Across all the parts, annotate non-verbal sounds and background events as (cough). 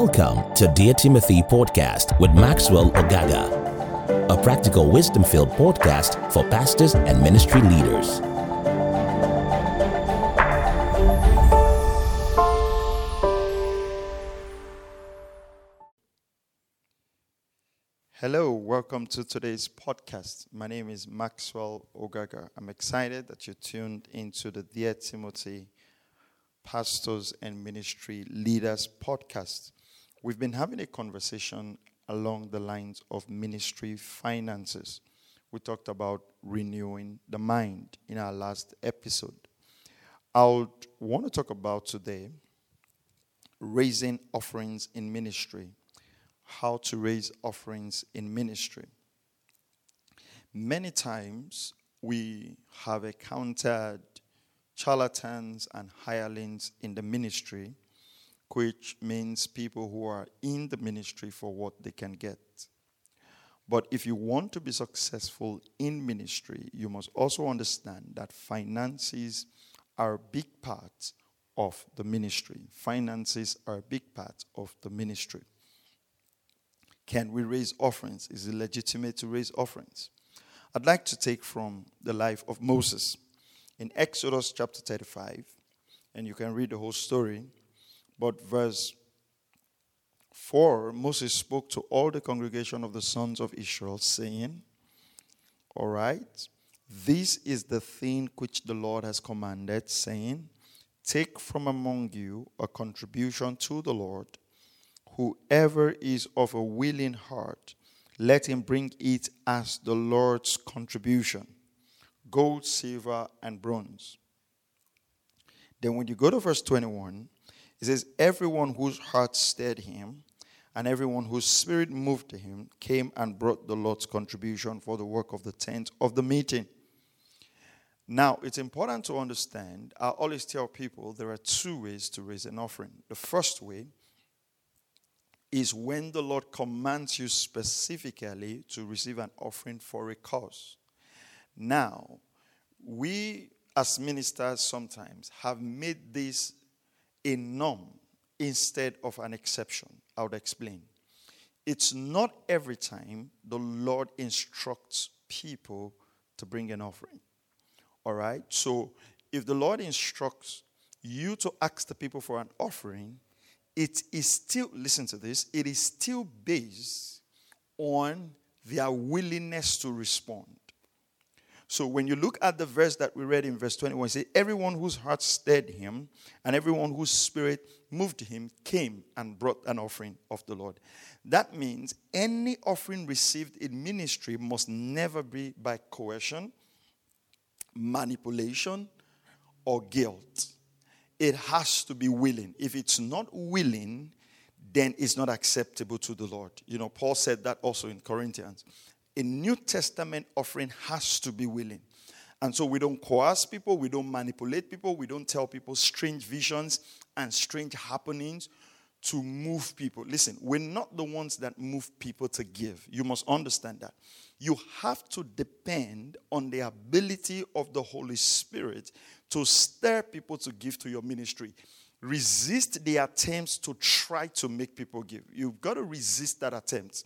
Welcome to Dear Timothy Podcast with Maxwell Ogaga, a practical wisdom filled podcast for pastors and ministry leaders. Hello, welcome to today's podcast. My name is Maxwell Ogaga. I'm excited that you tuned into the Dear Timothy Pastors and Ministry Leaders podcast. We've been having a conversation along the lines of ministry finances. We talked about renewing the mind in our last episode. I would want to talk about today raising offerings in ministry how to raise offerings in ministry. Many times we have encountered charlatans and hirelings in the ministry, which means people who are in the ministry for what they can get. But if you want to be successful in ministry, you must also understand that finances are a big part of the ministry. Finances are a big part of the ministry. Can we raise offerings? Is it legitimate to raise offerings? I'd like to take from the life of Moses in Exodus chapter 35, and you can read the whole story. But verse 4 Moses spoke to all the congregation of the sons of Israel, saying, All right, this is the thing which the Lord has commanded, saying, Take from among you a contribution to the Lord Whoever is of a willing heart, let him bring it as the Lord's contribution gold, silver, and bronze. Then, when you go to verse 21, it says, Everyone whose heart stirred him and everyone whose spirit moved to him came and brought the Lord's contribution for the work of the tent of the meeting. Now, it's important to understand, I always tell people there are two ways to raise an offering. The first way is when the Lord commands you specifically to receive an offering for a cause. Now, we as ministers sometimes have made this a norm instead of an exception. I would explain. It's not every time the Lord instructs people to bring an offering. All right? So, if the Lord instructs you to ask the people for an offering, it is still, listen to this, it is still based on their willingness to respond. So when you look at the verse that we read in verse 21, say, Everyone whose heart stirred him and everyone whose spirit moved him came and brought an offering of the Lord. That means any offering received in ministry must never be by coercion, manipulation, or guilt it has to be willing. If it's not willing, then it's not acceptable to the Lord. You know, Paul said that also in Corinthians. A New Testament offering has to be willing. And so we don't coerce people, we don't manipulate people, we don't tell people strange visions and strange happenings to move people. Listen, we're not the ones that move people to give. You must understand that. You have to depend on the ability of the Holy Spirit to stir people to give to your ministry. Resist the attempts to try to make people give. You've got to resist that attempt.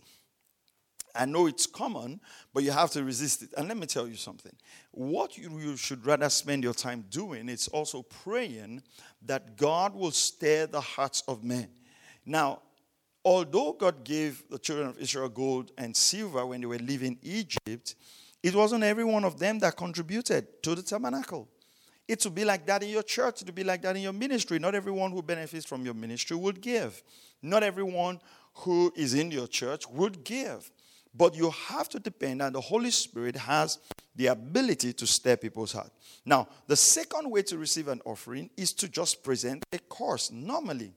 I know it's common, but you have to resist it. And let me tell you something. What you, should rather spend your time doing is also praying that God will stir the hearts of men. Now, although God gave the children of Israel gold and silver when they were leaving Egypt, it wasn't every one of them that contributed to the tabernacle. It will be like that in your church. It will be like that in your ministry. Not everyone who benefits from your ministry would give. Not everyone who is in your church would give. But you have to depend, and the Holy Spirit has the ability to stir people's heart. Now, the second way to receive an offering is to just present a course normally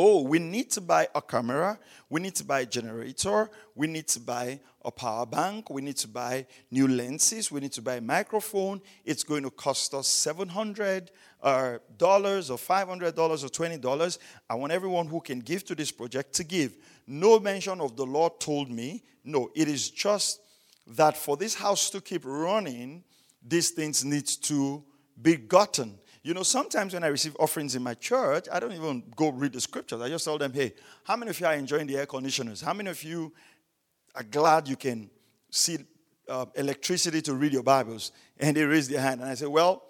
oh, we need to buy a camera, we need to buy a generator, we need to buy a power bank, we need to buy new lenses, we need to buy a microphone. It's going to cost us $700 uh, or $500 or $20. I want everyone who can give to this project to give. No mention of the Lord told me. No, it is just that for this house to keep running, these things need to be gotten. You know, sometimes when I receive offerings in my church, I don't even go read the scriptures. I just tell them, hey, how many of you are enjoying the air conditioners? How many of you are glad you can see uh, electricity to read your Bibles? And they raise their hand. And I say, well,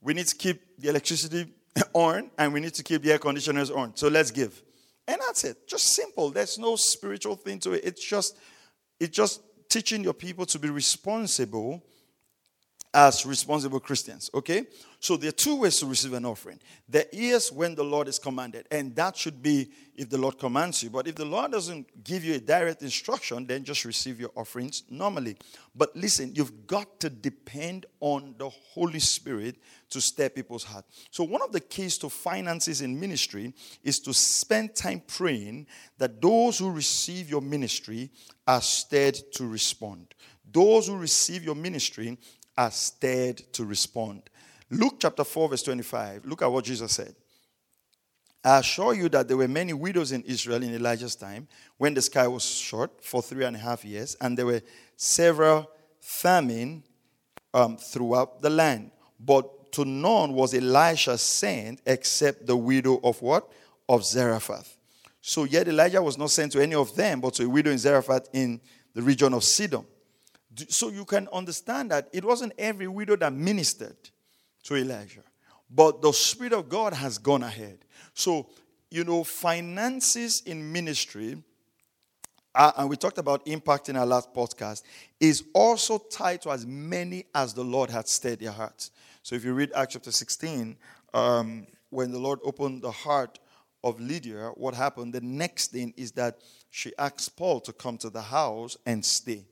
we need to keep the electricity (laughs) on and we need to keep the air conditioners on. So let's give. And that's it. Just simple. There's no spiritual thing to it. It's just it's just teaching your people to be responsible as responsible Christians. Okay? So there are two ways to receive an offering. There is when the Lord is commanded, and that should be if the Lord commands you. But if the Lord doesn't give you a direct instruction, then just receive your offerings normally. But listen, you've got to depend on the Holy Spirit to stir people's heart. So one of the keys to finances in ministry is to spend time praying that those who receive your ministry are stirred to respond. Those who receive your ministry are stirred to respond. Luke chapter 4, verse 25. Look at what Jesus said. I assure you that there were many widows in Israel in Elijah's time when the sky was short for three and a half years, and there were several famine um, throughout the land. But to none was Elisha sent except the widow of what? Of Zarephath. So yet Elijah was not sent to any of them, but to a widow in Zarephath in the region of Sidon. So you can understand that it wasn't every widow that ministered to Elijah, but the Spirit of God has gone ahead. So, you know, finances in ministry, uh, and we talked about impact in our last podcast, is also tied to as many as the Lord had stirred their hearts. So if you read Acts chapter 16, um, when the Lord opened the heart of Lydia, what happened? The next thing is that she asked Paul to come to the house and stay.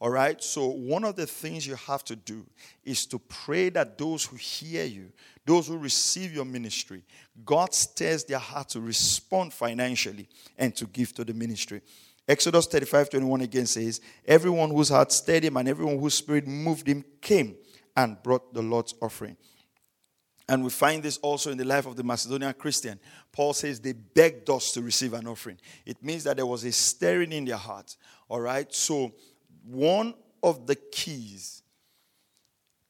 All right. So, one of the things you have to do is to pray that those who hear you, those who receive your ministry, God stirs their heart to respond financially and to give to the ministry. Exodus 35 21 again says, Everyone whose heart stirred him and everyone whose spirit moved him came and brought the Lord's offering. And we find this also in the life of the Macedonian Christian. Paul says they begged us to receive an offering. It means that there was a stirring in their heart. All right. So one of the keys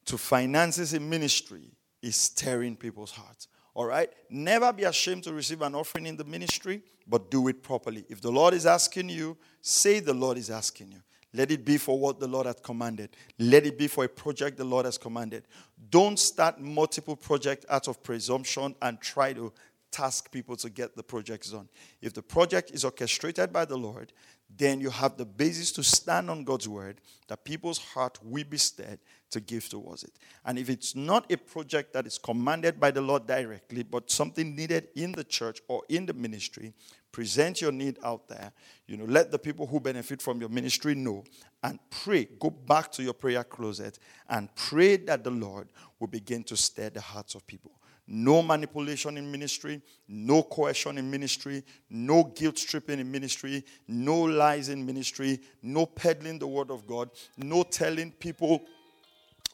to finances in ministry is stirring people's hearts. All right? Never be ashamed to receive an offering in the ministry, but do it properly. If the Lord is asking you, say the Lord is asking you. Let it be for what the Lord has commanded. Let it be for a project the Lord has commanded. Don't start multiple projects out of presumption and try to task people to get the projects done. If the project is orchestrated by the Lord, then you have the basis to stand on God's word that people's heart will be stirred to give towards it. And if it's not a project that is commanded by the Lord directly, but something needed in the church or in the ministry, present your need out there. You know, let the people who benefit from your ministry know and pray. Go back to your prayer closet and pray that the Lord will begin to stir the hearts of people no manipulation in ministry, no coercion in ministry, no guilt stripping in ministry, no lies in ministry, no peddling the word of God, no telling people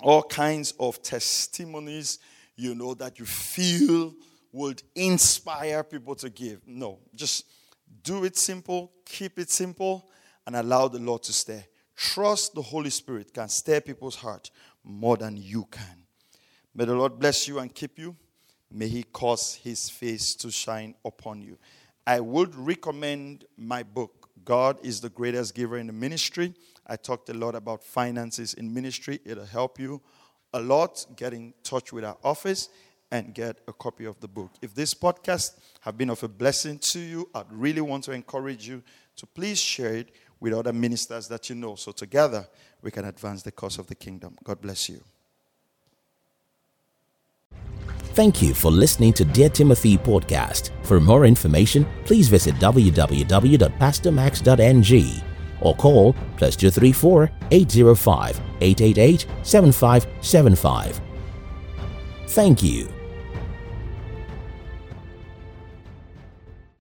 all kinds of testimonies, you know, that you feel would inspire people to give. No, just do it simple, keep it simple, and allow the Lord to stir. Trust the Holy Spirit can stir people's heart more than you can. May the Lord bless you and keep you. May He cause His face to shine upon you. I would recommend my book, God is the Greatest Giver in the Ministry. I talked a lot about finances in ministry. It'll help you a lot. Get in touch with our office and get a copy of the book. If this podcast have been of a blessing to you, I'd really want to encourage you to please share it with other ministers that you know. So together we can advance the cause of the kingdom. God bless you. Thank you for listening to Dear Timothy podcast. For more information, please visit www.pastormax.ng or call plus 234 805 888 7575. Thank you.